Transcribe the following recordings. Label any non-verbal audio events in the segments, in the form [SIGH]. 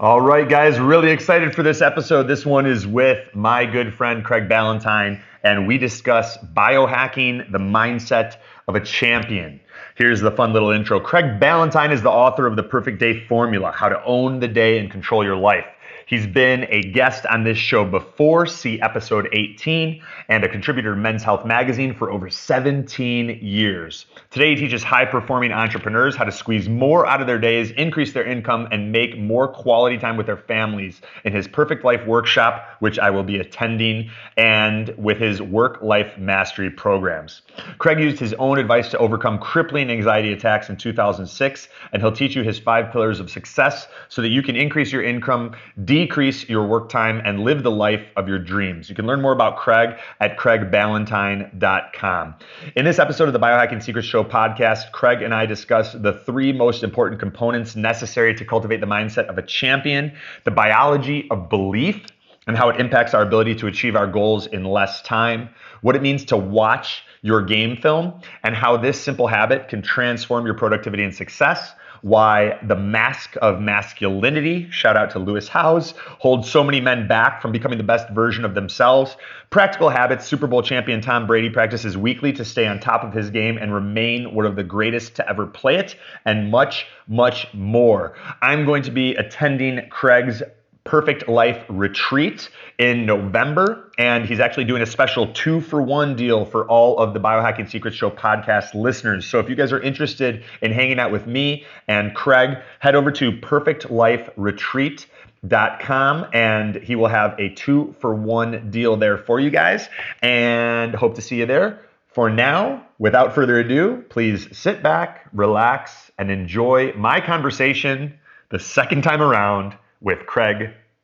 All right, guys, really excited for this episode. This one is with my good friend Craig Ballantyne, and we discuss biohacking, the mindset of a champion. Here's the fun little intro. Craig Ballantyne is the author of The Perfect Day Formula How to Own the Day and Control Your Life. He's been a guest on this show before, see episode 18, and a contributor to Men's Health magazine for over 17 years. Today, he teaches high performing entrepreneurs how to squeeze more out of their days, increase their income, and make more quality time with their families in his Perfect Life workshop, which I will be attending, and with his work life mastery programs. Craig used his own advice to overcome crippling anxiety attacks in 2006, and he'll teach you his five pillars of success so that you can increase your income, decrease your work time, and live the life of your dreams. You can learn more about Craig at craigballantyne.com. In this episode of the Biohacking Secrets Show podcast, Craig and I discuss the three most important components necessary to cultivate the mindset of a champion the biology of belief and how it impacts our ability to achieve our goals in less time, what it means to watch your game film, and how this simple habit can transform your productivity and success why the mask of masculinity, shout out to Lewis Howes, holds so many men back from becoming the best version of themselves. Practical habits, Super Bowl champion Tom Brady practices weekly to stay on top of his game and remain one of the greatest to ever play it, and much, much more. I'm going to be attending Craig's Perfect Life Retreat in November. And he's actually doing a special two for one deal for all of the Biohacking Secrets Show podcast listeners. So if you guys are interested in hanging out with me and Craig, head over to perfectliferetreat.com and he will have a two for one deal there for you guys. And hope to see you there. For now, without further ado, please sit back, relax, and enjoy my conversation the second time around with Craig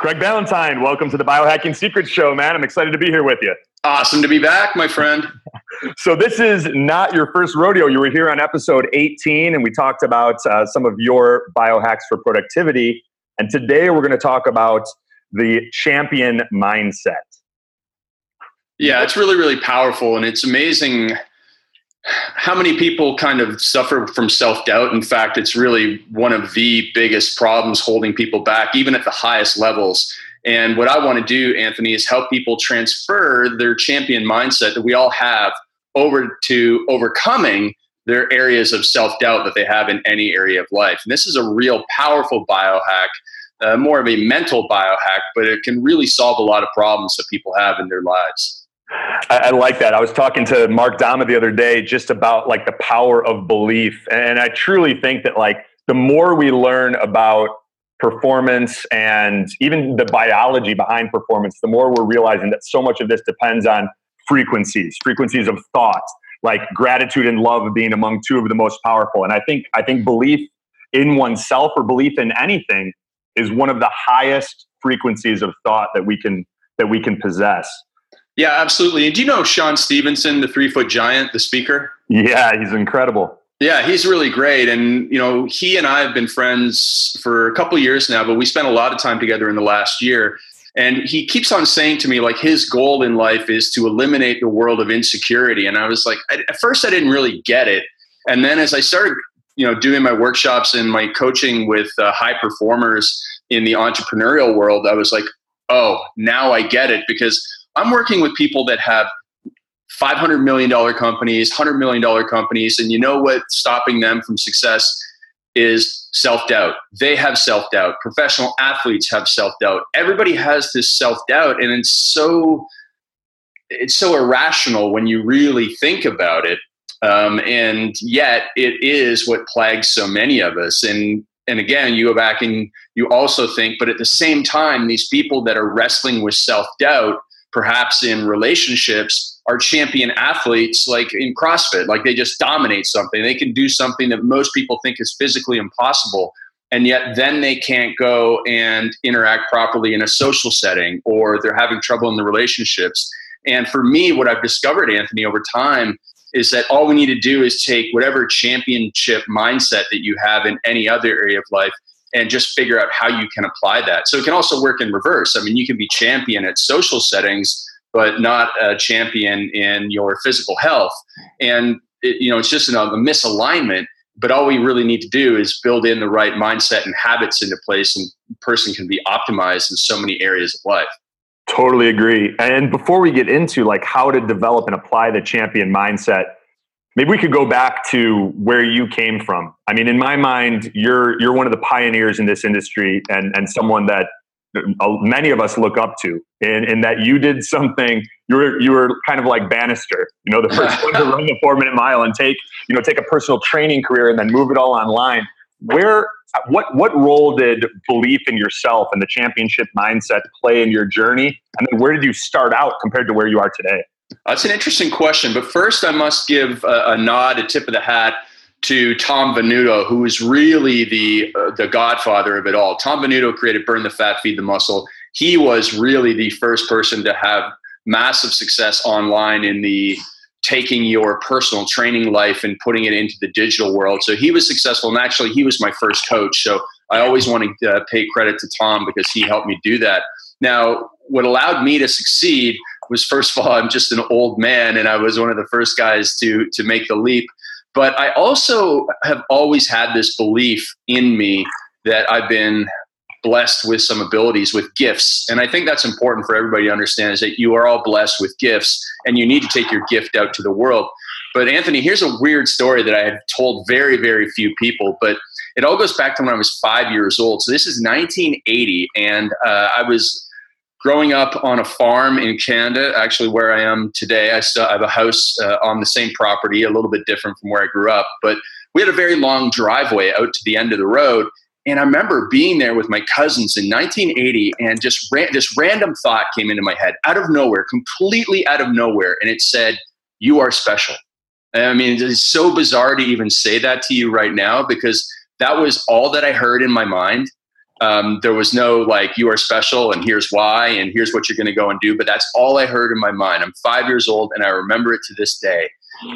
Craig Ballantyne, welcome to the Biohacking Secrets Show, man. I'm excited to be here with you. Awesome to be back, my friend. [LAUGHS] so, this is not your first rodeo. You were here on episode 18, and we talked about uh, some of your biohacks for productivity. And today we're going to talk about the champion mindset. Yeah, it's really, really powerful. And it's amazing how many people kind of suffer from self doubt? In fact, it's really one of the biggest problems holding people back, even at the highest levels. And what I want to do, Anthony, is help people transfer their champion mindset that we all have over to overcoming their areas of self doubt that they have in any area of life. And this is a real powerful biohack, uh, more of a mental biohack, but it can really solve a lot of problems that people have in their lives. I, I, like that. I was talking to Mark Dama the other day just about like the power of belief. And I truly think that like the more we learn about performance and even the biology behind performance, the more we're realizing that so much of this depends on frequencies, frequencies of thought, like gratitude and love being among two of the most powerful. And I think I think belief in oneself or belief in anything is one of the highest frequencies of thought that we can that we can possess. Yeah, absolutely. And do you know Sean Stephenson, the three foot giant, the speaker? Yeah, he's incredible. Yeah, he's really great. And, you know, he and I have been friends for a couple years now, but we spent a lot of time together in the last year. And he keeps on saying to me, like, his goal in life is to eliminate the world of insecurity. And I was like, at first, I didn't really get it. And then as I started, you know, doing my workshops and my coaching with uh, high performers in the entrepreneurial world, I was like, oh, now I get it because I'm working with people that have $500 million companies, $100 million companies, and you know what's stopping them from success is self doubt. They have self doubt. Professional athletes have self doubt. Everybody has this self doubt, and it's so it's so irrational when you really think about it. Um, and yet it is what plagues so many of us. And and again, you go back and you also think, but at the same time, these people that are wrestling with self doubt, perhaps in relationships, are champion athletes like in CrossFit. Like they just dominate something. They can do something that most people think is physically impossible. And yet, then they can't go and interact properly in a social setting, or they're having trouble in the relationships. And for me, what I've discovered, Anthony, over time is that all we need to do is take whatever championship mindset that you have in any other area of life and just figure out how you can apply that. So it can also work in reverse. I mean, you can be champion at social settings, but not a champion in your physical health. And it, you know, it's just a, a misalignment. But all we really need to do is build in the right mindset and habits into place, and person can be optimized in so many areas of life. Totally agree. And before we get into like how to develop and apply the champion mindset, maybe we could go back to where you came from. I mean, in my mind, you're you're one of the pioneers in this industry and and someone that uh, many of us look up to in, in that you did something you were you were kind of like bannister you know the first [LAUGHS] one to run the four minute mile and take you know take a personal training career and then move it all online. Where what what role did belief in yourself and the championship mindset play in your journey? And then where did you start out compared to where you are today that's an interesting question but first i must give a, a nod a tip of the hat to Tom Venuto, who is really the uh, the godfather of it all. Tom Venuto created Burn the Fat, Feed the Muscle. He was really the first person to have massive success online in the taking your personal training life and putting it into the digital world. So he was successful, and actually, he was my first coach. So I always want to uh, pay credit to Tom because he helped me do that. Now, what allowed me to succeed was first of all, I'm just an old man, and I was one of the first guys to to make the leap. But I also have always had this belief in me that I've been blessed with some abilities with gifts. And i think that's important for everybody to understand is that you are all blessed with gifts and you need to take your gift out to the world. But anthony here's a weird story that i have told very very few people but it all goes back to when i was five years old. So this is 1980 and uh, i was growing up on a farm in canada actually where i am today i still have a house uh, on the same property a little bit different from where i grew up but we had a very long driveway out to the end of the road and I remember being there with my cousins in 1980, and just ran, this random thought came into my head out of nowhere, completely out of nowhere, and it said, "You are special." I mean, it's so bizarre to even say that to you right now because that was all that I heard in my mind. Um, there was no like, "You are special," and here's why, and here's what you're going to go and do. But that's all I heard in my mind. I'm five years old, and I remember it to this day.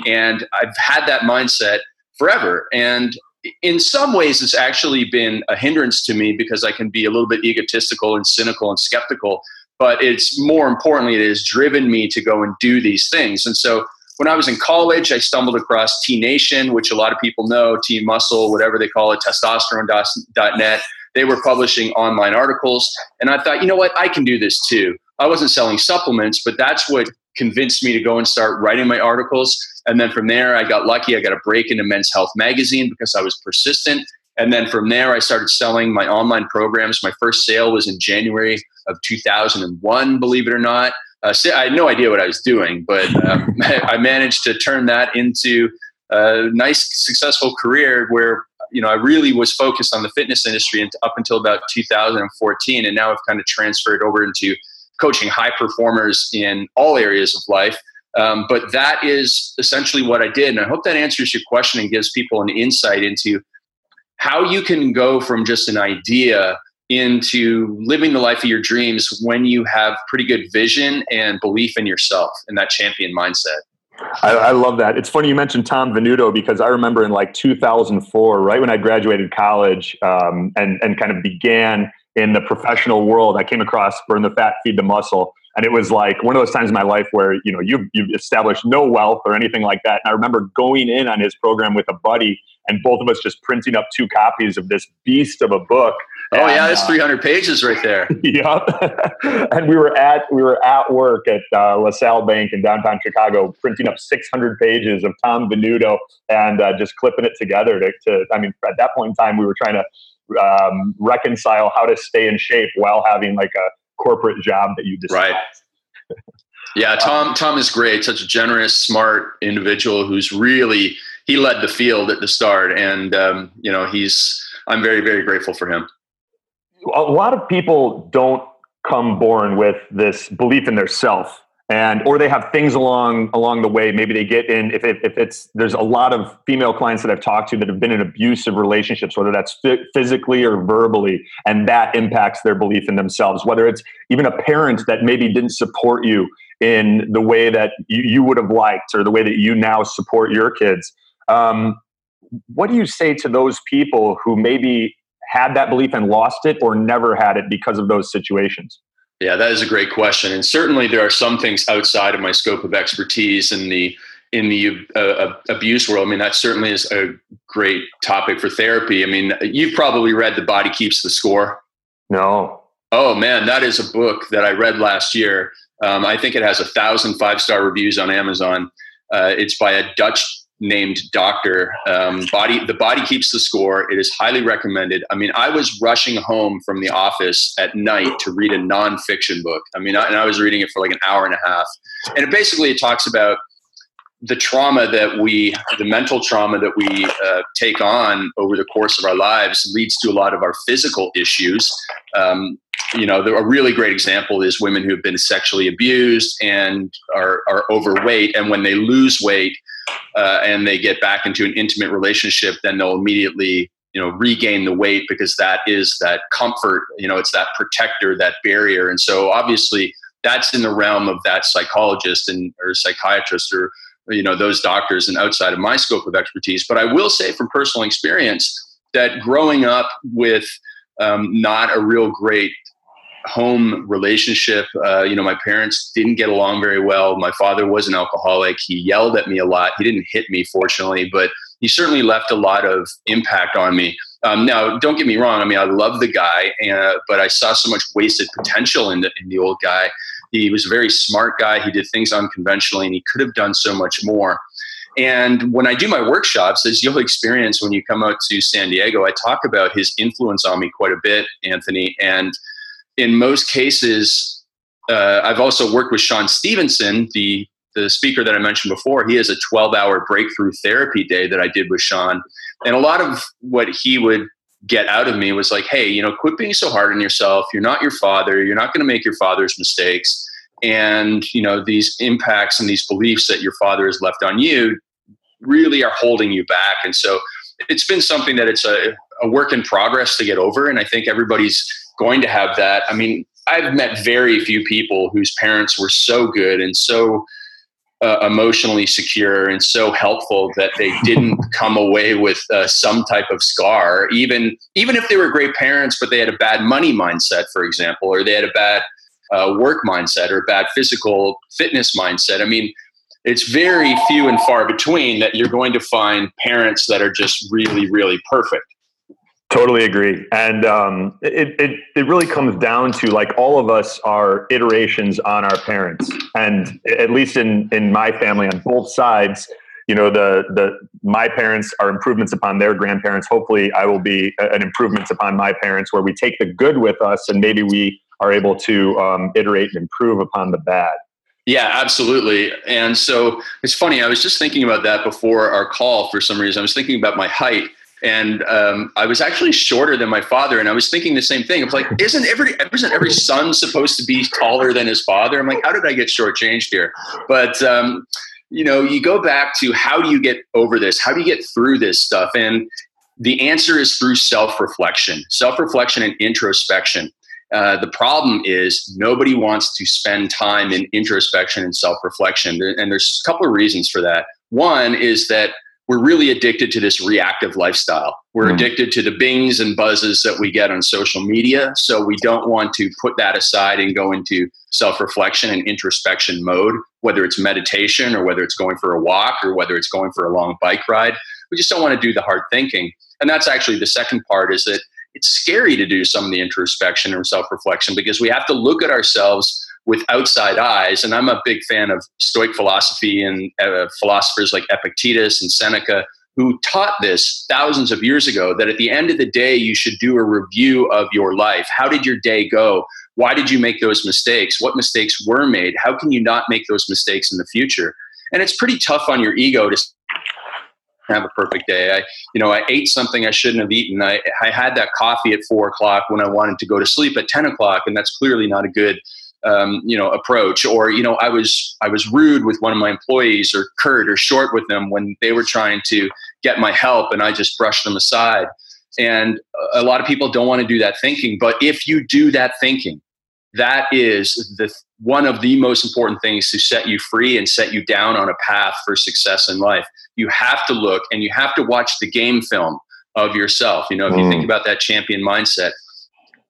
And I've had that mindset forever. And in some ways, it's actually been a hindrance to me because I can be a little bit egotistical and cynical and skeptical. But it's more importantly, it has driven me to go and do these things. And so when I was in college, I stumbled across T Nation, which a lot of people know, T Muscle, whatever they call it, testosterone.net. They were publishing online articles. And I thought, you know what? I can do this too. I wasn't selling supplements, but that's what convinced me to go and start writing my articles. And then from there, I got lucky. I got a break into Men's Health magazine because I was persistent. And then from there, I started selling my online programs. My first sale was in January of 2001, believe it or not. Uh, I had no idea what I was doing, but um, [LAUGHS] I managed to turn that into a nice, successful career where you know I really was focused on the fitness industry up until about 2014, and now I've kind of transferred over into coaching high performers in all areas of life. Um, but that is essentially what I did. And I hope that answers your question and gives people an insight into how you can go from just an idea into living the life of your dreams when you have pretty good vision and belief in yourself and that champion mindset. I, I, love that. It's funny you mentioned Tom Venuto because I remember in like 2004, right when I graduated college um, and and kind of began in the professional world, I came across Burn the Fat, Feed the Muscle. And it was like one of those times in my life where, you know, you've, you've established no wealth or anything like that. And I remember going in on his program with a buddy and both of us just printing up two copies of this beast of a book. Oh and, yeah, it's 300 pages right there. [LAUGHS] yep. [LAUGHS] and we were at we were at work at uh, LaSalle Bank in downtown Chicago, printing up 600 pages of Tom Venuto and uh, just clipping it together. To, to, I mean, at that point in time, we were trying to um, reconcile how to stay in shape while having like a corporate job that you despise. Right. [LAUGHS] Yeah, Tom. Tom is great. Such a generous, smart individual who's really he led the field at the start, and um, you know he's. I'm very very grateful for him. A lot of people don't come born with this belief in their self and or they have things along along the way. Maybe they get in if, if, if it's there's a lot of female clients that i've talked to that have been in abusive relationships whether that's physically or verbally and that impacts their belief in themselves. Whether it's even a parent that maybe didn't support you in the way that you, you would have liked or the way that you now support your kids. Um, what do you say to those people who maybe had that belief and lost it or never had it because of those situations yeah, that is a great question, and certainly there are some things outside of my scope of expertise in the in the uh, uh, abuse world. I mean, that certainly is a great topic for therapy. I mean, you've probably read "The Body Keeps the Score." No. Oh man, that is a book that I read last year. Um, I think it has a thousand five star reviews on Amazon. Uh, it's by a Dutch named Doctor. Um, body the body keeps the score. It is highly recommended. I mean, I was rushing home from the office at night to read a nonfiction book. I mean, I, and I was reading it for like an hour and a half, and it basically it talks about the trauma that we, the mental trauma that we uh, take on over the course of our lives leads to a lot of our physical issues. Um, you know, a really great example is women who have been sexually abused and are, are overweight. And when they lose weight, uh, and they get back into an intimate relationship, then they'll immediately you know regain the weight because that is that comfort you know it's that protector that barrier. And so obviously that's in the realm of that psychologist and or psychiatrist or you know those doctors and outside of my scope of expertise. But i will say from personal experience that growing up with um, not a real great home relationship. Uh, you know, my parents didn't get along very well. My father was an alcoholic. He yelled at me a lot. He didn't hit me, fortunately, but he certainly left a lot of impact on me. Um, now, don't get me wrong. I mean, I love the guy, uh, but I saw so much wasted potential in the, in the old guy. He was a very smart guy. He did things unconventionally, and he could have done so much more. And when I do my workshops, as you'll [LAUGHS] experience when you come out to San Diego, I talk about his influence on me quite a bit, Anthony. And in most cases, uh, I've also worked with Sean Stephenson, the the speaker that I mentioned before. He has a 12 hour breakthrough therapy day that I did with Sean, and a lot of what he would get out of me was like, "Hey, you know, quit being so hard on yourself. You're not your father. You're not going to make your father's mistakes." And you know these impacts and these beliefs that your father has left on you really are holding you back. And so it's been something that it's a, a work in progress to get over. And I think everybody's going to have that. I mean, I've met very few people whose parents were so good and so uh, emotionally secure and so helpful that they didn't [LAUGHS] come away with uh, some type of scar, even even if they were great parents, but they had a bad money mindset, for example, or they had a bad uh, work mindset or a bad physical fitness mindset. I mean, it's very few and far between that you're going to find parents that are just really, really perfect. Totally agree. And um, it, it, it really comes down to like all of us are iterations on our parents. And at least in, in my family on both sides, you know, the, the, my parents are improvements upon their grandparents. Hopefully I will be an improvements upon my parents where we take the good with us and maybe we are able to um, iterate and improve upon the bad. Yeah, absolutely. And so it's funny. I was just thinking about that before our call for some reason. I was thinking about my height and um, I was actually shorter than my father, and I was thinking the same thing. I was like, isn't every isn't every son supposed to be taller than his father? I'm like, how did I get shortchanged here? But um, you know, you go back to how do you get over this? How do you get through this stuff? And the answer is through self-reflection, self-reflection and introspection. Uh, the problem is nobody wants to spend time in introspection and self-reflection, and there's a couple of reasons for that. One is that we're really addicted to this reactive lifestyle. We're mm. addicted to the bings and buzzes that we get on social media. So we don't want to put that aside and go into self reflection and introspection mode, whether it's meditation or whether it's going for a walk or whether it's going for a long bike ride. We just don't want to do the hard thinking. And that's actually the second part is that it's scary to do some of the introspection or self reflection because we have to look at ourselves with outside eyes. And I'm a big fan of Stoic philosophy and uh, philosophers like Epictetus and Seneca who taught this thousands of years ago that at the end of the day, you should do a review of your life. How did your day go? Why did you make those mistakes? What mistakes were made? How can you not make those mistakes in the future? And it's pretty tough on your ego to have a perfect day. I, you know, I ate something I shouldn't have eaten. I, I had that coffee at four o'clock when I wanted to go to sleep at 10 o'clock, and that's clearly not a good, um, you know, approach. Or, you know, I was, I was rude with one of my employees or curt or short with them when they were trying to get my help and I just brushed them aside. And a lot of people don't want to do that thinking. But if you do that thinking, that is the one of the most important things to set you free and set you down on a path for success in life. You have to look and you have to watch the game film of yourself. You know, if you think mm. about that champion mindset,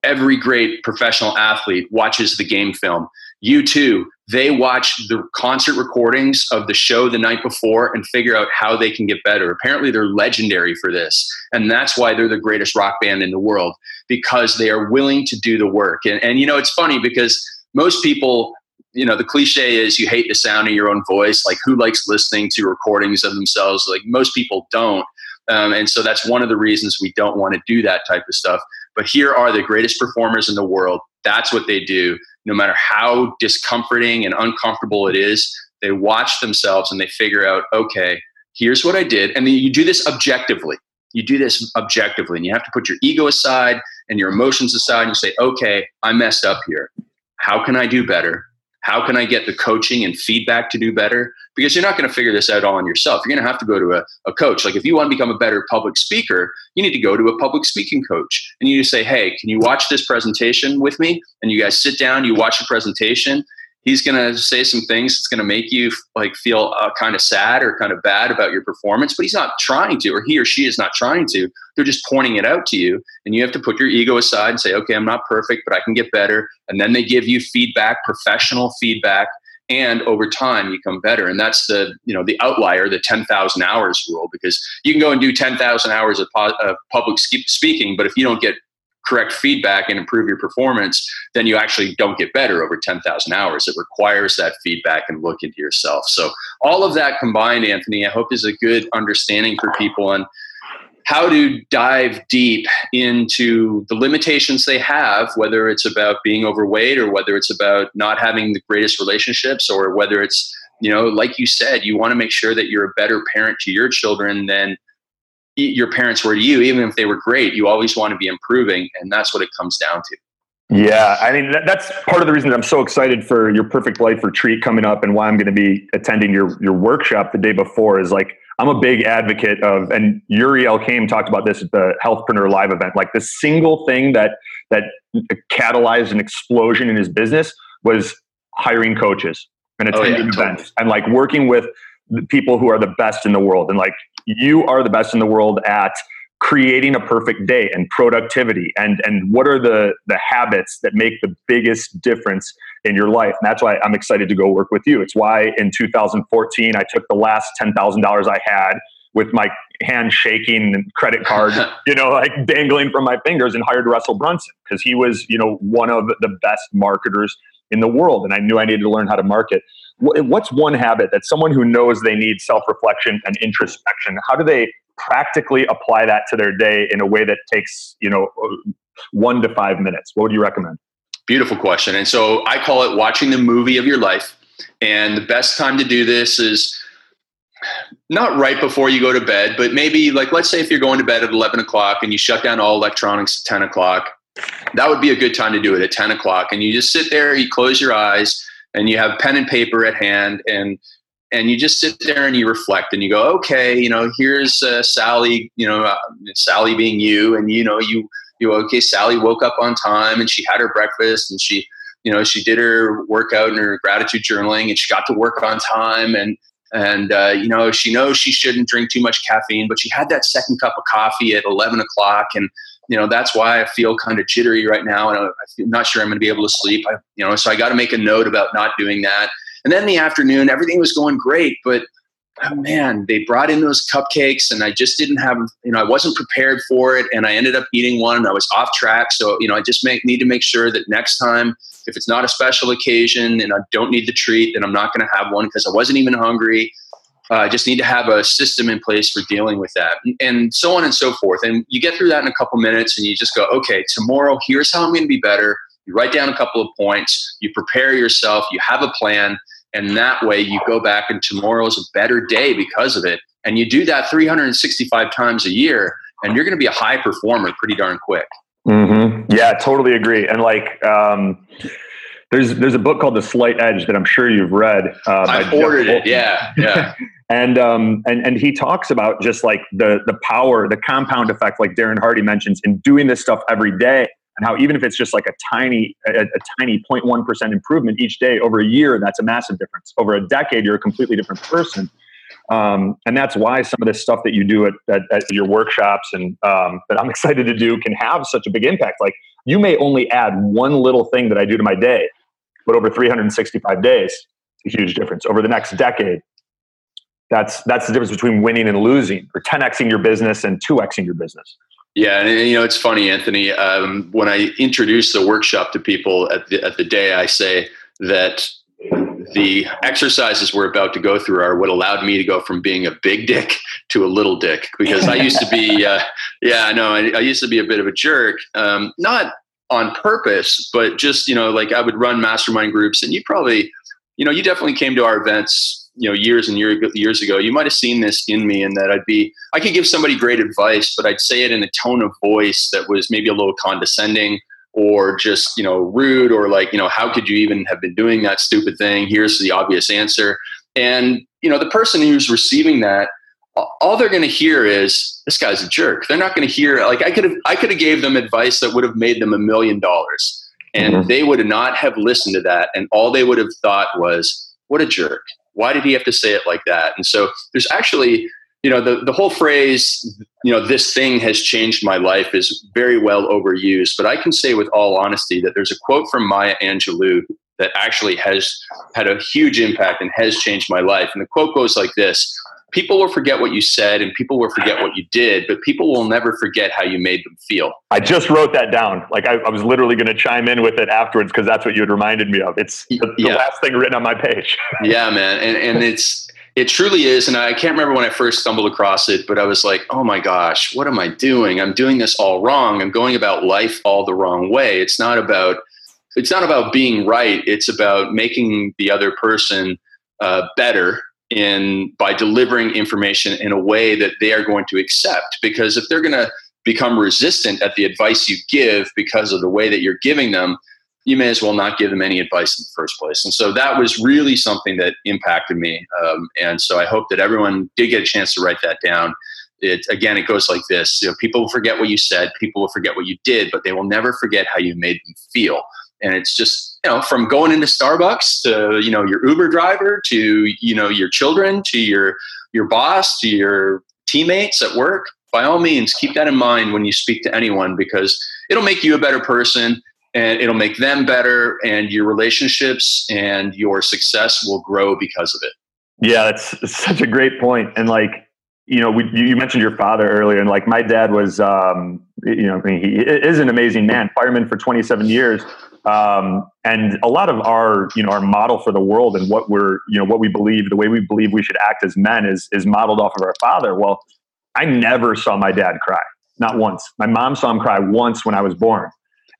every great professional athlete watches the game film. U2, they watch the concert recordings of the show the night before and figure out how they can get better. Apparently, they're legendary for this. And that's why they're the greatest rock band in the world because they are willing to do the work. And, and you know, it's funny because most people, you know, the cliche is you hate the sound of your own voice. Like, who likes listening to recordings of themselves? Like, most people don't. Um, and so that's one of the reasons we don't want to do that type of stuff. But here are the greatest performers in the world. That's what they do. No matter how discomforting and uncomfortable it is, they watch themselves and they figure out, okay, here's what I did. And you do this objectively. You do this objectively, and you have to put your ego aside and your emotions aside and you say, okay, I messed up here. How can I do better? How can I get the coaching and feedback to do better? Because you're not going to figure this out all on yourself. You're going to have to go to a, a coach. Like if you want to become a better public speaker, you need to go to a public speaking coach and you say, hey, can you watch this presentation with me? And you guys sit down, you watch the presentation, he's going to say some things that's going to make you like feel uh, kind of sad or kind of bad about your performance but he's not trying to or he or she is not trying to. They're just pointing it out to you and you have to put your ego aside and say okay i'm not perfect but i can get better and then they give you feedback professional feedback and over time you become better and that's the you know the outlier the 10,000 hours rule because you can go and do 10,000 hours of, po- of public speaking but if you don't get correct feedback and improve your performance, then you actually don't get better over 10,000 hours. It requires that feedback and look into yourself. So, all of that combined, Anthony, I hope is a good understanding for people on how to dive deep into the limitations they have, whether it's about being overweight or whether it's about not having the greatest relationships or whether it's, you know, like you said, you want to make sure that you're a better parent to your children than your parents were to you, even if they were great, you always want to be improving. And that's what it comes down to. Yeah, I mean that's part of the reason that I'm so excited for your Perfect Life retreat coming up, and why I'm going to be attending your your workshop the day before. Is like I'm a big advocate of, and Yuri Elkaim talked about this at the Healthpreneur Live event. Like the single thing that that catalyzed an explosion in his business was hiring coaches and attending oh, yeah, events totally. and like working with people who are the best in the world. And like you are the best in the world at creating a perfect day and productivity and and what are the the habits that make the biggest difference in your life? And that's why i'm excited to go work with you. It's why in 2014 i took the last $10000 i had with my hand shaking and credit card [LAUGHS] you know like dangling from my fingers and hired russell brunson because he was you know one of the best marketers in the world. And i knew i needed to learn how to market what's one habit that someone who knows they need self-reflection and introspection how do they practically apply that to their day in a way that takes you know uh, one to five minutes? What would you recommend? Beautiful question. And so i call it watching the movie of your life. And the best time to do this is not right before you go to bed but maybe like let's say if you're going to bed at 11 o'clock and you shut down all electronics at 10 o'clock that would be a good time to do it at 10 o'clock. And you just sit there you close your eyes and you have pen and paper at hand and and you just sit there and you reflect and you go okay you know here's uh, sally you know uh, sally being you and you know you you okay sally woke up on time and she had her breakfast and she you know she did her workout and her gratitude journaling and she got to work on time and and uh, you know she knows she shouldn't drink too much caffeine but she had that second cup of coffee at 11 o'clock and you know that's why I feel kind of jittery right now, and I'm not sure I'm going to be able to sleep. I, you know, so I got to make a note about not doing that. And then the afternoon, everything was going great, but oh man, they brought in those cupcakes, and I just didn't have, you know, I wasn't prepared for it, and I ended up eating one, and I was off track. So you know, I just make, need to make sure that next time, if it's not a special occasion and I don't need the treat, then I'm not going to have one because I wasn't even hungry uh, just need to have a system in place for dealing with that and so on and so forth and you get through that in a couple minutes and you just go okay tomorrow here's how i'm going to be better You write down a couple of points, you prepare yourself, you have a plan, and that way you go back and tomorrow is a better day because of it. And you do that 365 times a year, and you're going to be a high performer pretty darn quick. Mm-hmm. Yeah, totally agree. And like, um, there's there's a book called The Slight Edge that I'm sure you've read. Uh, I ordered it. Yeah, yeah. [LAUGHS] and um, and and he talks about just like the the power, the compound effect, like Darren Hardy mentions, in doing this stuff every day, and how even if it's just like a tiny a, a tiny 0.1 percent improvement each day over a year, that's a massive difference. Over a decade, you're a completely different person. Um, and that's why some of this stuff that you do at, at, at your workshops and um, that I'm [LAUGHS] excited to do can have such a big impact. Like you may only add one little thing that I do to my day, but over 365 days, a huge difference. Over the next decade, that's that's the difference between winning and losing, or 10xing your business and 2xing your business. Yeah, and, you know it's funny, Anthony. Um, when I introduce the workshop to people at the at the day, I say that the exercises we're about to go through are what allowed me to go from being a big dick to a little dick because I used to be, uh, [LAUGHS] yeah, I know, I, I, used to be a bit of a jerk, um, not on purpose, but just, you know, like I would run mastermind groups and you probably, you know, you definitely came to our events, you know, years and year, years ago. You might have seen this in me and that I'd be, I could give somebody great advice, but I'd say it in a tone of voice that was maybe a little condescending or just you know rude or like you know how could you even have been doing that stupid thing here's the obvious answer and you know the person who's receiving that all they're going to hear is this guy's a jerk. They're not going to hear like i could have i could have gave them advice that would have made them a million dollars and mm-hmm. they would not have listened to that and all they would have thought was what a jerk. Why did he have to say it like that? And so there's actually you know the, the whole phrase you know this thing has changed my life is very well overused but i can say with all honesty that there's a quote from maya angelou that actually has had a huge impact and has changed my life and the quote goes like this people will forget what you said and people will forget what you did but people will never forget how you made them feel i just wrote that down like i, I was literally going to chime in with it afterwards because that's what you had reminded me of it's the, the yeah. last thing written on my page [LAUGHS] yeah man and, and it's it truly is. And I can't remember when I first stumbled across it, but I was like, oh my gosh, what am I doing? I'm doing this all wrong. I'm going about life all the wrong way. It's not about it's not about being right. It's about making the other person uh, better in by delivering information in a way that they are going to accept. Because if they're going to become resistant at the advice you give because of the way that you're giving them, you may as well not give them any advice in the first place. And so that was really something that impacted me. Um, and so I hope that everyone did get a chance to write that down. It again, it goes like this: you know, people will forget what you said, people will forget what you did, but they will never forget how you made them feel. And it's just you know, from going into Starbucks to you know your Uber driver to you know your children to your your boss to your teammates at work. By all means, keep that in mind when you speak to anyone because it'll make you a better person and it'll make them better and your relationships and your success will grow because of it yeah that's such a great point and like you know we, you mentioned your father earlier and like my dad was um, you know he is an amazing man fireman for 27 years um, and a lot of our you know our model for the world and what we're you know what we believe the way we believe we should act as men is is modeled off of our father well i never saw my dad cry not once my mom saw him cry once when i was born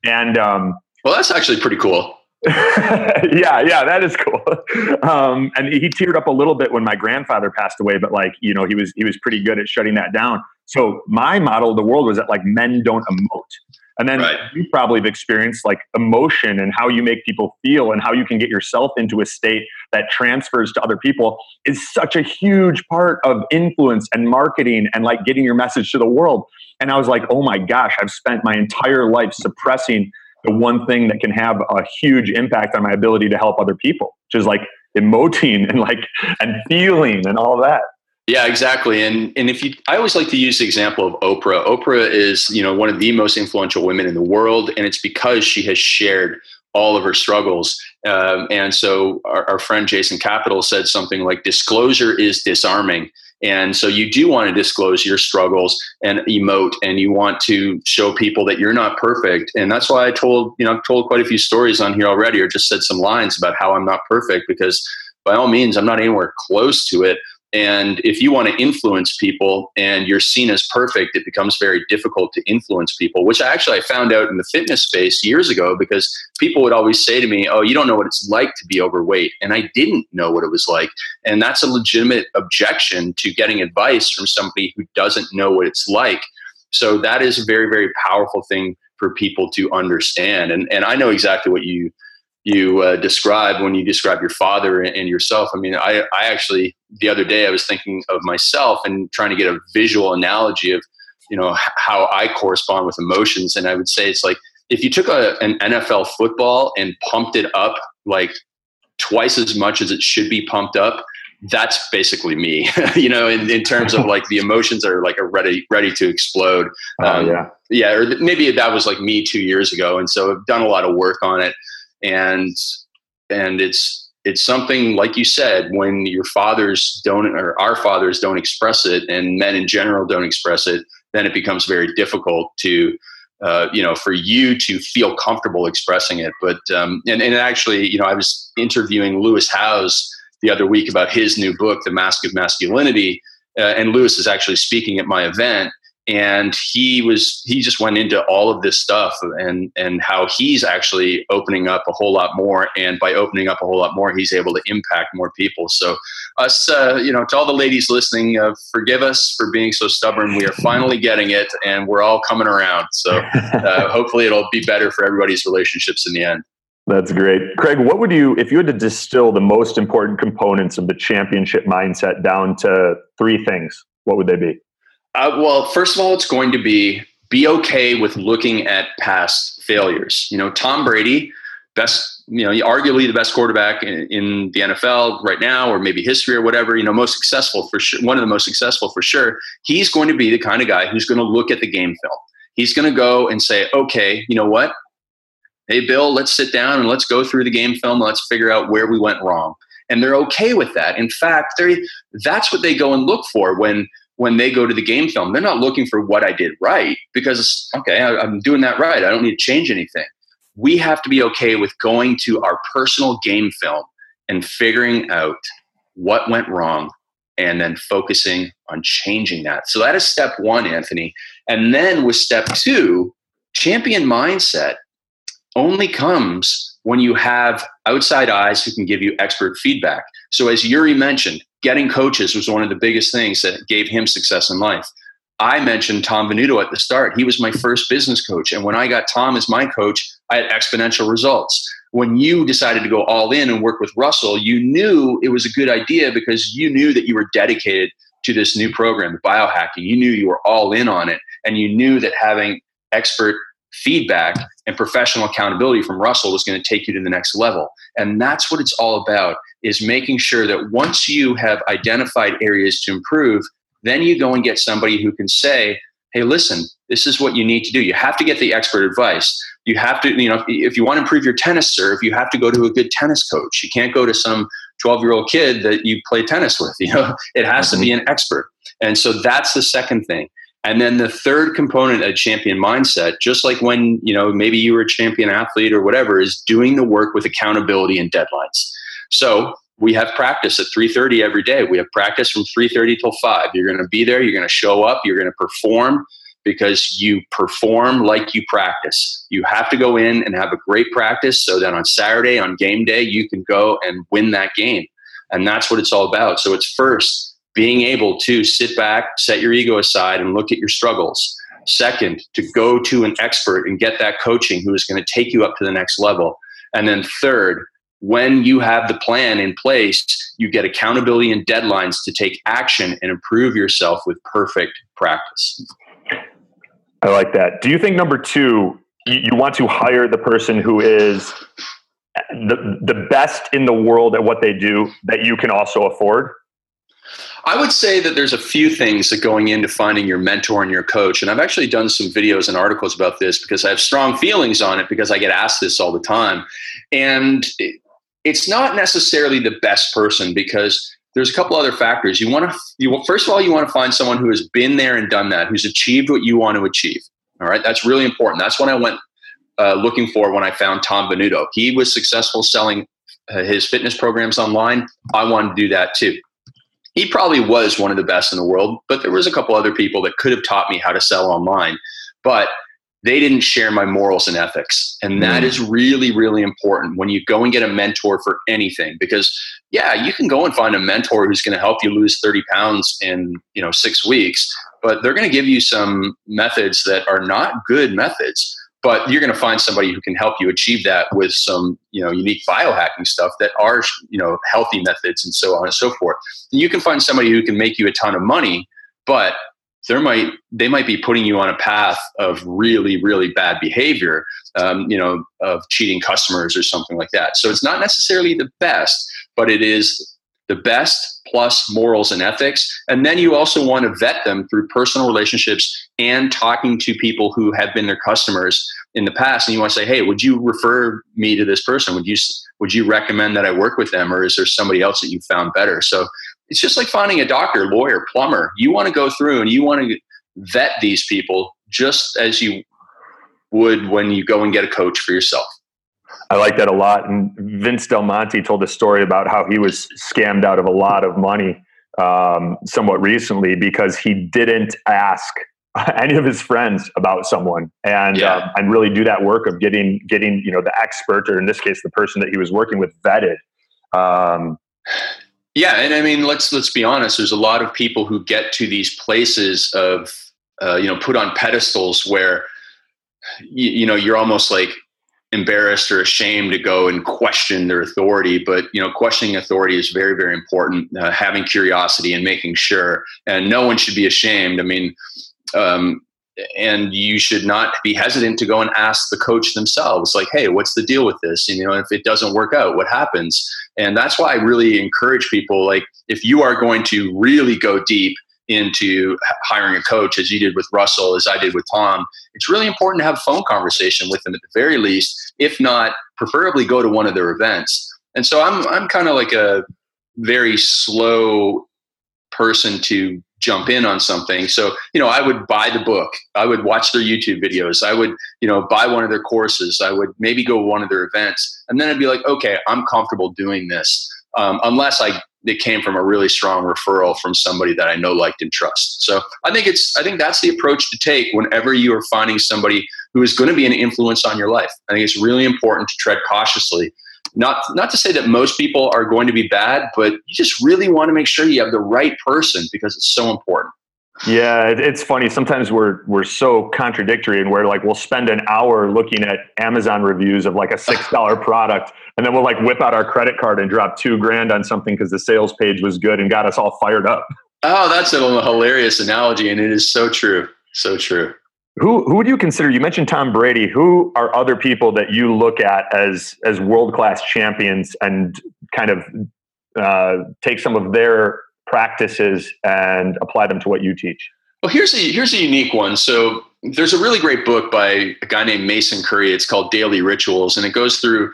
and um, well, that's actually pretty cool. [LAUGHS] yeah, yeah, that is cool. [LAUGHS] Um, and he teared up a little bit when my grandfather passed away, but like you know, he was he was pretty good at shutting that down. So my model of the world was that like men don't emote. And then right. you probably have experienced like emotion and how you make people feel and how you can get yourself into a state that transfers to other people is such a huge part of influence and marketing and like getting your message to the world. And I was like, oh my gosh, I've spent my entire life suppressing the one thing that can have a huge impact on my ability to help other people, which is like emoting and like and feeling and all that. Yeah, exactly. And and if you, I always like to use the example of Oprah. Oprah is you know one of the most influential women in the world, and it's because she has shared all of her struggles. Um, and so our, our friend Jason Capital said something like, "Disclosure is disarming." And so you do want to disclose your struggles and emote and you want to show people that you're not perfect. And that's why I told, you know, I've told quite a few stories on here already or just said some lines about how I'm not perfect because by all means, I'm not anywhere close to it. And if you want to influence people and you're seen as perfect, it becomes very difficult to influence people, which I actually I found out in the fitness space years ago because people would always say to me, Oh, you don't know what it's like to be overweight. And I didn't know what it was like. And that's a legitimate objection to getting advice from somebody who doesn't know what it's like. So that is a very, very powerful thing for people to understand. And, and I know exactly what you you uh, describe when you describe your father and yourself. I mean, I, I actually, the other day, I was thinking of myself and trying to get a visual analogy of, you know, how I correspond with emotions. And I would say it's like if you took a, an NFL football and pumped it up like twice as much as it should be pumped up, that's basically me, [LAUGHS] you know, in, in terms of like the emotions are like are ready, ready to explode. Oh, um, yeah. Yeah. Or maybe that was like me two years ago. And so I've done a lot of work on it and and it's it's something like you said when your fathers don't or our fathers don't express it and men in general don't express it then it becomes very difficult to uh, you know for you to feel comfortable expressing it. But um, and, and actually you know i was interviewing lewis howes the other week about his new book the mask of masculinity uh, and lewis is actually speaking at my event and he was he just went into all of this stuff and and how he's actually opening up a whole lot more. And by opening up a whole lot more he's able to impact more people. So us uh, you know to all the ladies listening uh, forgive us for being so stubborn. We are finally getting it and we're all coming around. So [LAUGHS] uh, hopefully it'll be better for everybody's relationships in the end. That's great. Craig, what would you, if you had to distill the most important components of the championship mindset down to three things, what would they be? Uh, well, first of all, it's going to be be okay with looking at past failures. You know, Tom Brady, best, you know, arguably the best quarterback in, in, the NFL right now, or maybe history or whatever. You know, most successful for sure. One of the most successful for sure. He's going to be the kind of guy who's going to look at the game film. He's going to go and say, okay, you know what? Hey, Bill, let's sit down and let's go through the game film. Let's figure out where we went wrong. And they're okay with that. In fact, they that's what they go and look for when when they go to the game film, they're not looking for what I did right because, okay, I, I'm doing that right. I don't need to change anything. We have to be okay with going to our personal game film and figuring out what went wrong and then focusing on changing that. So that is step one, Anthony. And then with step two, champion mindset only comes when you have outside eyes who can give you expert feedback. So, as Yuri mentioned, getting coaches was one of the biggest things that gave him success in life. I mentioned Tom Venuto at the start. He was my first business coach. And when I got Tom as my coach, I had exponential results. When you decided to go all in and work with Russell, you knew it was a good idea because you knew that you were dedicated to this new program, biohacking. You knew you were all in on it. And you knew that having expert feedback and professional accountability from Russell was going to take you to the next level. And that's what it's all about is making sure that once you have identified areas to improve, then you go and get somebody who can say, hey, listen, this is what you need to do. You have to get the expert advice. You have to, you know, if you want to improve your tennis serve, you have to go to a good tennis coach. You can't go to some 12 year old kid that you play tennis with. [LAUGHS] You know, it has mm-hmm. to be an expert. And so that's the second thing. And then the third component of champion mindset, just like when, you know, maybe you were a champion athlete or whatever, is doing the work with accountability and deadlines. So we have practice at 3.30 every day. We have practice from 3.30 till 5. You're going to be there. You're going to show up. You're going to perform because you perform like you practice. You have to go in and have a great practice so that on Saturday, on game day, you can go and win that game. And that's what it's all about. So it's first being able to sit back, set your ego aside, and look at your struggles. Second, to go to an expert and get that coaching who is going to take you up to the next level. And then third, when you have the plan in place, you get accountability and deadlines to take action and improve yourself with perfect practice. I like that. Do you think number two, you want to hire the person who is the, the best in the world at what they do that you can also afford? I would say that there's a few things that going into finding your mentor and your coach. And I've actually done some videos and articles about this because I have strong feelings on it because I get asked this all the time. And it's not necessarily the best person because there's a couple other factors. You want to, you first of all, you want to find someone who has been there and done that, who's achieved what you want to achieve. All right, that's really important. That's what I went uh, looking for when I found Tom Venuto. He was successful selling uh, his fitness programs online. I wanted to do that too he probably was one of the best in the world, but there was a couple other people that could have taught me how to sell online. But they didn't share my morals and ethics. And that Mm. is really, really important when you go and get a mentor for anything. Because yeah, you can go and find a mentor who's going to help you lose 30 pounds in, you know, six weeks, but they're going to give you some methods that are not good methods. But you're going to find somebody who can help you achieve that with some, you know, unique biohacking stuff that are, you know, healthy methods and so on and so forth. You can find somebody who can make you a ton of money, but there might they might be putting you on a path of really really bad behavior um, you know of cheating customers or something like that. So it's not necessarily the best but it is the best plus morals and ethics. And then you also want to vet them through personal relationships and talking to people who have been their customers in the past. And you want to say hey would you refer me to this person? Would you would you recommend that i work with them or is there somebody else that you found better? So it's just like finding a doctor, lawyer, plumber. You want to go through and you want to vet these people just as you would when you go and get a coach for yourself. I like that a lot. And Vince Del Monte told a story about how he was scammed out of a lot of money um, somewhat recently because he didn't ask [LAUGHS] any of his friends about someone and Yeah. um, and really do that work of getting getting you know the expert or in this case the person that he was working with vetted. Um, Yeah, and I mean, let's let's be honest. There's a lot of people who get to these places of, uh, you know, put on pedestals where, you, you know, you're almost like embarrassed or ashamed to go and question their authority. But you know, questioning authority is very, very important. Uh, having curiosity and making sure, and no one should be ashamed. I mean, um, and you should not be hesitant to go and ask the coach themselves, like, "Hey, what's the deal with this?" You know, if it doesn't work out, what happens? And that's why I really encourage people, like, if you are going to really go deep into hiring a coach, as you did with Russell, as I did with Tom, it's really important to have a phone conversation with them at the very least. If not, preferably go to one of their events. And so I'm I'm kind of like a very slow person to jump in on something. So, you know, I would buy the book. I would watch their YouTube videos. I would, you know, buy one of their courses. I would maybe go one of their events. And then I'd be like, okay, I'm comfortable doing this. Um, unless I it came from a really strong referral from somebody that I know, liked, and trust. So I think it's I think that's the approach to take whenever you are finding somebody who is going to be an influence on your life. I think it's really important to tread cautiously not not to say that most people are going to be bad, but you just really want to make sure you have the right person because it's so important. Yeah, it's funny. Sometimes we're we're so contradictory, and we're like, we'll spend an hour looking at Amazon reviews of like a six [LAUGHS] dollar product, and then we'll like whip out our credit card and drop two grand on something because the sales page was good and got us all fired up. Oh, that's a hilarious analogy, and it is so true. So true. Who who would you consider? You mentioned Tom Brady. Who are other people that you look at as as world class champions and kind of uh, take some of their practices and apply them to what you teach? Well, here's a here's a unique one. So there's a really great book by a guy named Mason Currey. It's called Daily Rituals, and it goes through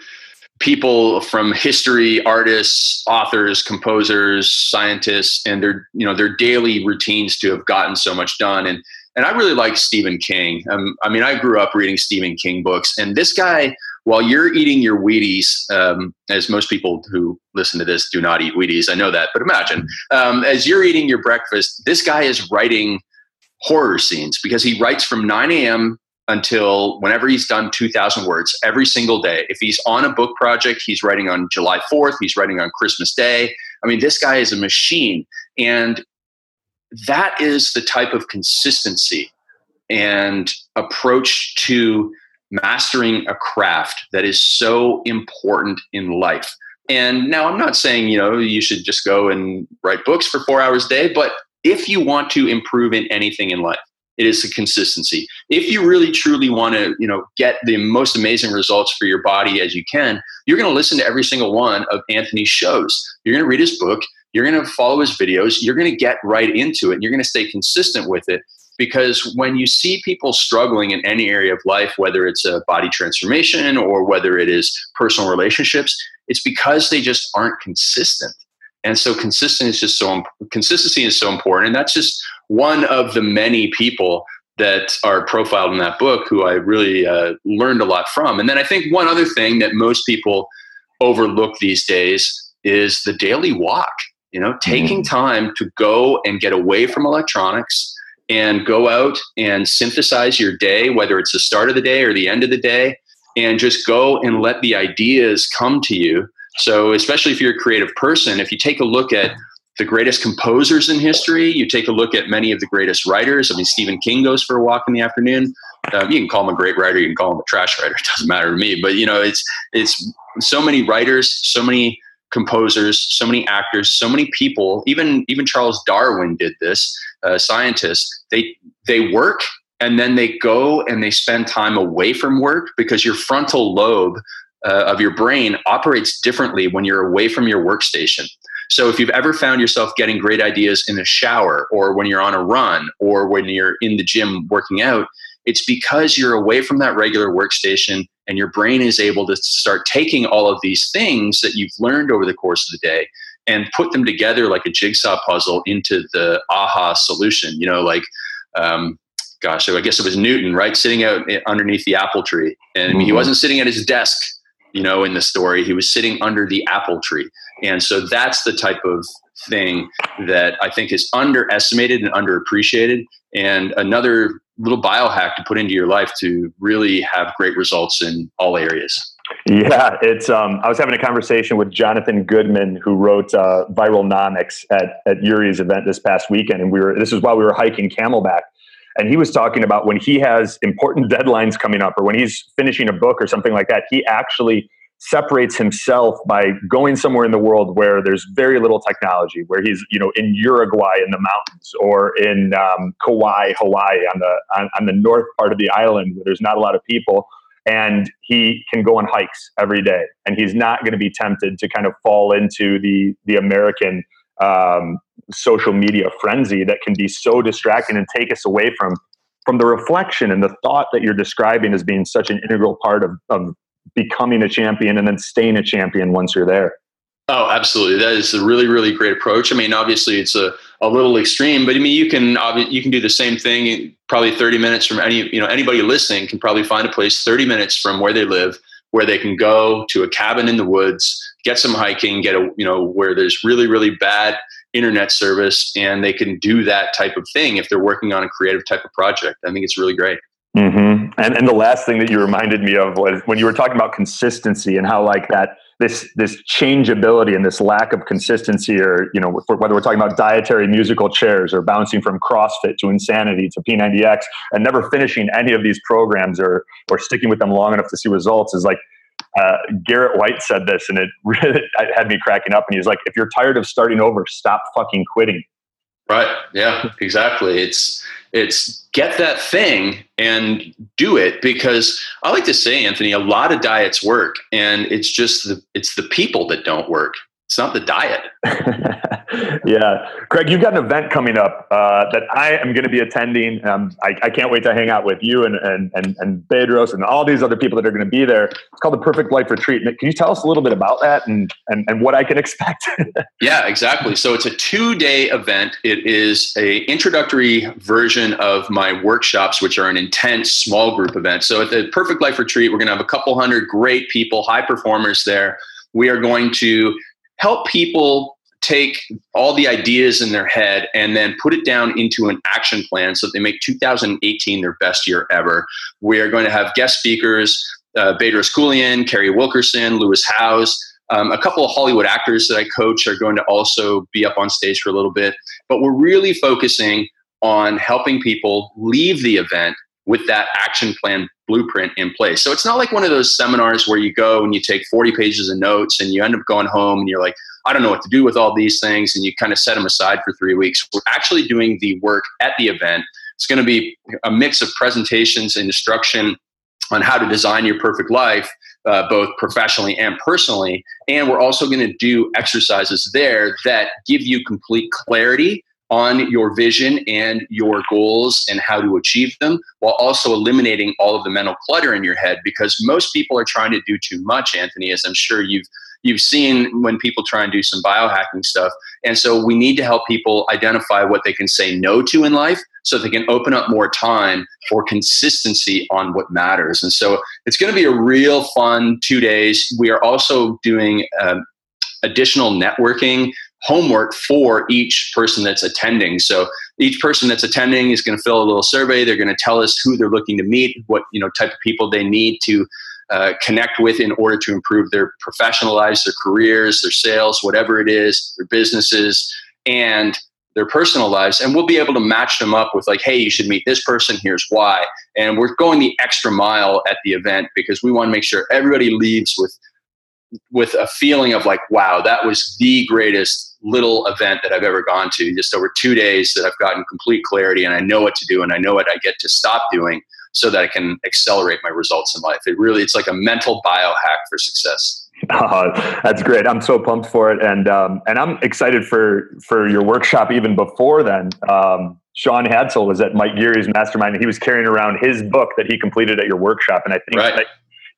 people from history, artists, authors, composers, scientists, and their you know their daily routines to have gotten so much done. And and I really like Stephen King. Um, I mean, I grew up reading Stephen King books, and this guy, while you're eating your Wheaties, um, as most people who listen to this do not eat Wheaties, I know that, but imagine um, as you're eating your breakfast, this guy is writing horror scenes because he writes from 9 a.m. until whenever he's done 2,000 words every single day. If he's on a book project, he's writing on July 4th, he's writing on Christmas Day. I mean, this guy is a machine. And that is the type of consistency and approach to mastering a craft that is so important in life. And now I'm not saying, you know, you should just go and write books for four hours a day, but if you want to improve in anything in life, it is the consistency. If you really truly want to, you know, get the most amazing results for your body as you can, you're going to listen to every single one of Anthony's shows. You're going to read his book. You're going to follow his videos. You're going to get right into it. And you're going to stay consistent with it because when you see people struggling in any area of life, whether it's a body transformation or whether it is personal relationships, it's because they just aren't consistent. And so consistent is just so consistency is so important. And that's just one of the many people that are profiled in that book who I really uh, learned a lot from. And then I think one other thing that most people overlook these days is the daily walk. You know, taking time to go and get away from electronics and go out and synthesize your day, whether it's the start of the day or the end of the day, and just go and let the ideas come to you. So, especially if you're a creative person, if you take a look at the greatest composers in history, you take a look at many of the greatest writers. I mean, Stephen King goes for a walk in the afternoon. Um, you can call him a great writer, you can call him a trash writer. It [LAUGHS] doesn't matter to me. But you know, it's it's so many writers, so many composers, so many actors, so many people. Even even Charles Darwin did this. Uh, scientists they they work and then they go and they spend time away from work because your frontal lobe uh, of your brain operates differently when you're away from your workstation. So if you've ever found yourself getting great ideas in the shower or when you're on a run or when you're in the gym working out, it's because you're away from that regular workstation and your brain is able to start taking all of these things that you've learned over the course of the day and put them together like a jigsaw puzzle into the aha solution. You know, like, um, gosh, I guess it was Newton, right? Sitting out underneath the apple tree. And mm-hmm. he wasn't sitting at his desk, you know, in the story. He was sitting under the apple tree. And so that's the type of thing that I think is underestimated and underappreciated. And another little biohack to put into your life to really have great results in all areas. Yeah, it's. Um, I was having a conversation with Jonathan Goodman, who wrote uh, Viralnomics at at Yuri's event this past weekend, and we were. This is while we were hiking Camelback, and he was talking about when he has important deadlines coming up, or when he's finishing a book or something like that. He actually separates himself by going somewhere in the world where there's very little technology, where he's you know in Uruguay in the mountains or in um, Kauai, Hawaii, on the on, on the north part of the island where there's not a lot of people, and he can go on hikes every day, and he's not going to be tempted to kind of fall into the the American um, social media frenzy that can be so distracting and take us away from from the reflection and the thought that you're describing as being such an integral part of, of becoming a champion and then staying a champion once you're there. Oh, absolutely. That is a really, really great approach. I mean, obviously it's a, a little extreme, but I mean, you can, you can do the same thing probably 30 minutes from any, you know, anybody listening can probably find a place 30 minutes from where they live where they can go to a cabin in the woods, get some hiking, get a, you know, where there's really, really bad internet service and they can do that type of thing if they're working on a creative type of project. I think it's really great. Mm-hmm. And and the last thing that you reminded me of was when you were talking about consistency and how like that this this changeability and this lack of consistency, or you know whether we're talking about dietary musical chairs or bouncing from CrossFit to Insanity to P90X and never finishing any of these programs or or sticking with them long enough to see results is like uh, Garrett White said this, and it [LAUGHS] really had me cracking up. And he's like, "If you're tired of starting over, stop fucking quitting." Right. Yeah. Exactly. It's it's get that thing and do it because I like to say, Anthony, a lot of diets work, and it's just the it's the people that don't work. It's not the diet. [LAUGHS] yeah, Craig, you've got an event coming up uh, that I am going to be attending. Um, I, I, can't wait to hang out with you and and and, and Bedros and all these other people that are going to be there. It's called the Perfect Life Retreat. Can you tell us a little bit about that and and, and what I can expect? [LAUGHS] yeah, exactly. So it's a two day event. It is a introductory version of my workshops, which are an intense small group event. So at the Perfect Life Retreat, we're going to have a couple hundred great people, high performers there. We are going to help people take all the ideas in their head and then put it down into an action plan so that they make 2018 their best year ever. We are going to have guest speakers, uh, Bedros Keuilian, Carrie Wilkerson, Lewis Howes, um, a couple of Hollywood actors that I coach are going to also be up on stage for a little bit. But we're really focusing on helping people leave the event with that action plan blueprint in place. So it's not like one of those seminars where you go and you take 40 pages of notes and you end up going home and you're like, I don't know what to do with all these things, and you kind of set them aside for three weeks. We're actually doing the work at the event. It's going to be a mix of presentations and instruction on how to design your perfect life, uh, both professionally and personally. And we're also going to do exercises there that give you complete clarity on your vision and your goals and how to achieve them while also eliminating all of the mental clutter in your head because most people are trying to do too much anthony as i'm sure you've you've seen when people try and do some biohacking stuff. And so we need to help people identify what they can say no to in life so they can open up more time for consistency on what matters. And so it's going to be a real fun two days. We are also doing um, additional networking homework for each person that's attending. So each person that's attending is going to fill a little survey. They're going to tell us who they're looking to meet, what you know type of people they need to uh, connect with in order to improve their professional lives, their careers, their sales, whatever it is, their businesses, and their personal lives. And we'll be able to match them up with like, hey, you should meet this person. Here's why. And we're going the extra mile at the event because we want to make sure everybody leaves with with a feeling of like, wow, that was the greatest little event that I've ever gone to. Just over two days that I've gotten complete clarity and I know what to do and I know what I get to stop doing so that I can accelerate my results in life. It really, it's like a mental biohack for success. [LAUGHS] Oh, that's great. I'm so pumped for it, and um, and I'm excited for for your workshop even before then. Um, Shaun Hadsall was at Mike Geary's mastermind, and he was carrying around his book that he completed at your workshop. And I think right.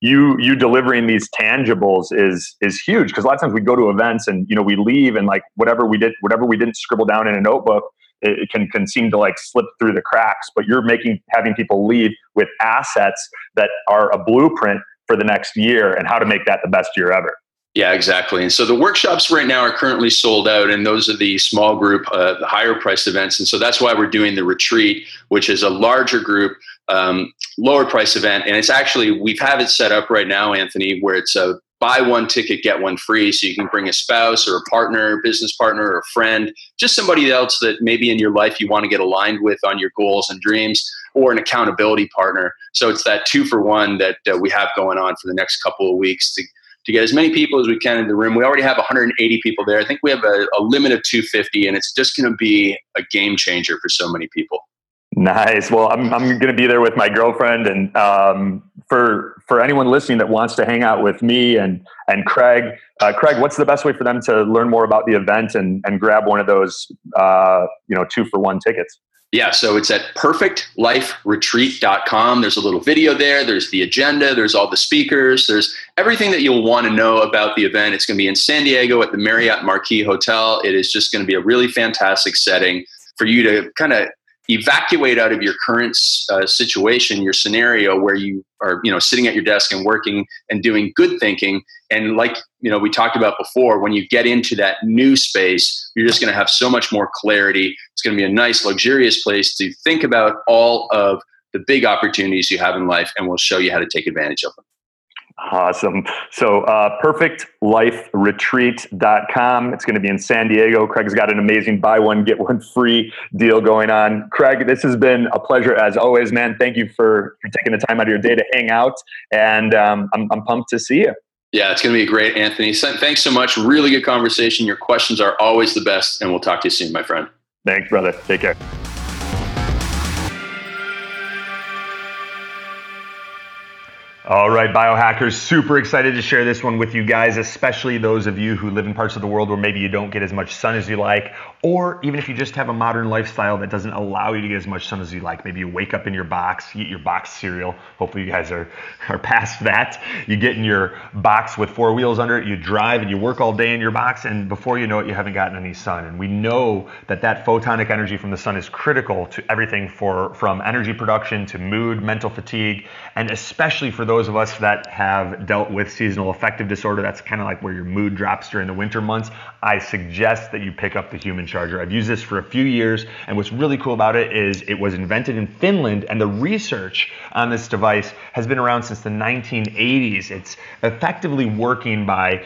You you delivering these tangibles is is huge. Because a lot of times we go to events and you know we leave and like whatever we did whatever we didn't scribble down in a notebook it can, can seem to like slip through the cracks but you're making having people leave with assets that are a blueprint for the next year and how to make that the best year ever yeah, exactly. And so the workshops right now are currently sold out, and those are the small group, uh, the higher priced events. And so that's why we're doing the retreat, which is a larger group, um, lower price event. And it's actually, we've have it set up right now, Anthony, where it's a buy one ticket, get one free. So you can bring a spouse or a partner, business partner, or a friend, just somebody else that maybe in your life you want to get aligned with on your goals and dreams, or an accountability partner. So it's that two for one that uh, we have going on for the next couple of weeks to to get as many people as we can in the room. We already have 180 people there. I think we have a, a limit of 250, and it's just going to be a game changer for so many people. Nice. Well, I'm I'm going to be there with my girlfriend, and um, for for anyone listening that wants to hang out with me and and Craig, uh, Craig, what's the best way for them to learn more about the event and and grab one of those uh, you know two for one tickets? Yeah, so it's at perfectliferetreat.com. There's a little video there. There's the agenda. There's all the speakers. There's everything that you'll want to know about the event. It's going to be in San Diego at the Marriott Marquis Hotel. It is just going to be a really fantastic setting for you to kind of evacuate out of your current uh, situation, your scenario where you are, you know, sitting at your desk and working and doing good thinking. And like, you know, we talked about before, when you get into that new space, you're just going to have so much more clarity. It's going to be a nice, luxurious place to think about all of the big opportunities you have in life, and we'll show you how to take advantage of them. Awesome. So, uh, perfectliferetreat.com. It's going to be in San Diego. Craig's got an amazing buy one, get one free deal going on. Craig, this has been a pleasure as always, man. Thank you for, for taking the time out of your day to hang out. And um, I'm, I'm pumped to see you. Yeah, it's going to be great, Anthony. Thanks so much. Really good conversation. Your questions are always the best. And we'll talk to you soon, my friend. Thanks, brother. Take care. All right, biohackers, super excited to share this one with you guys, especially those of you who live in parts of the world where maybe you don't get as much sun as you like, or even if you just have a modern lifestyle that doesn't allow you to get as much sun as you like. Maybe you wake up in your box, you eat your box cereal. Hopefully, you guys are, [LAUGHS] are past that. You get in your box with four wheels under it, you drive and you work all day in your box, and before you know it, you haven't gotten any sun. And we know that that photonic energy from the sun is critical to everything for, from energy production to mood, mental fatigue, and especially for those of us that have dealt with seasonal affective disorder, that's kind of like where your mood drops during the winter months, I suggest that you pick up the Human Charger. I've used this for a few years, and what's really cool about it is it was invented in Finland, and the research on this device has been around since the 1980s. It's effectively working by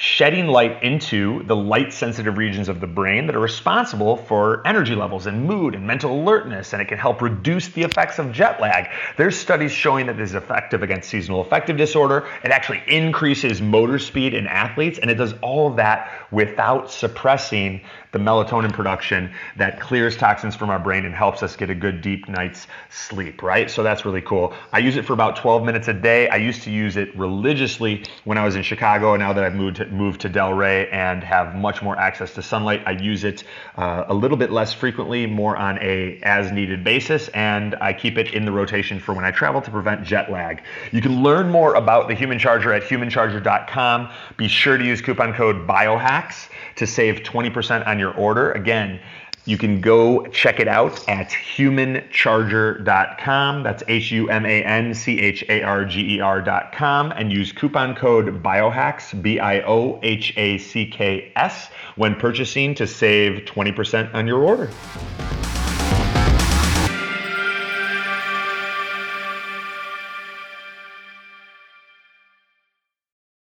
shedding light into the light sensitive regions of the brain that are responsible for energy levels and mood and mental alertness, and it can help reduce the effects of jet lag. There's studies showing that this is effective against seasonal affective disorder. It actually increases motor speed in athletes, and it does all of that without suppressing the melatonin production that clears toxins from our brain and helps us get a good deep night's sleep, right? So that's really cool. I use it for about 12 minutes a day. I used to use it religiously when I was in Chicago. Now that I've moved to, moved to Delray and have much more access to sunlight, I use it uh, a little bit less frequently, more on a as needed basis, and I keep it in the rotation for when I travel to prevent jet lag. You can learn more about the Human Charger at humancharger.com. Be sure to use coupon code BIOHACKS to save 20% on your order. Again, You can go check it out at humancharger.com. That's H U M A N C H A R G E R.com and use coupon code BIOHACKS, B I O H A C K S, when purchasing to save 20% on your order.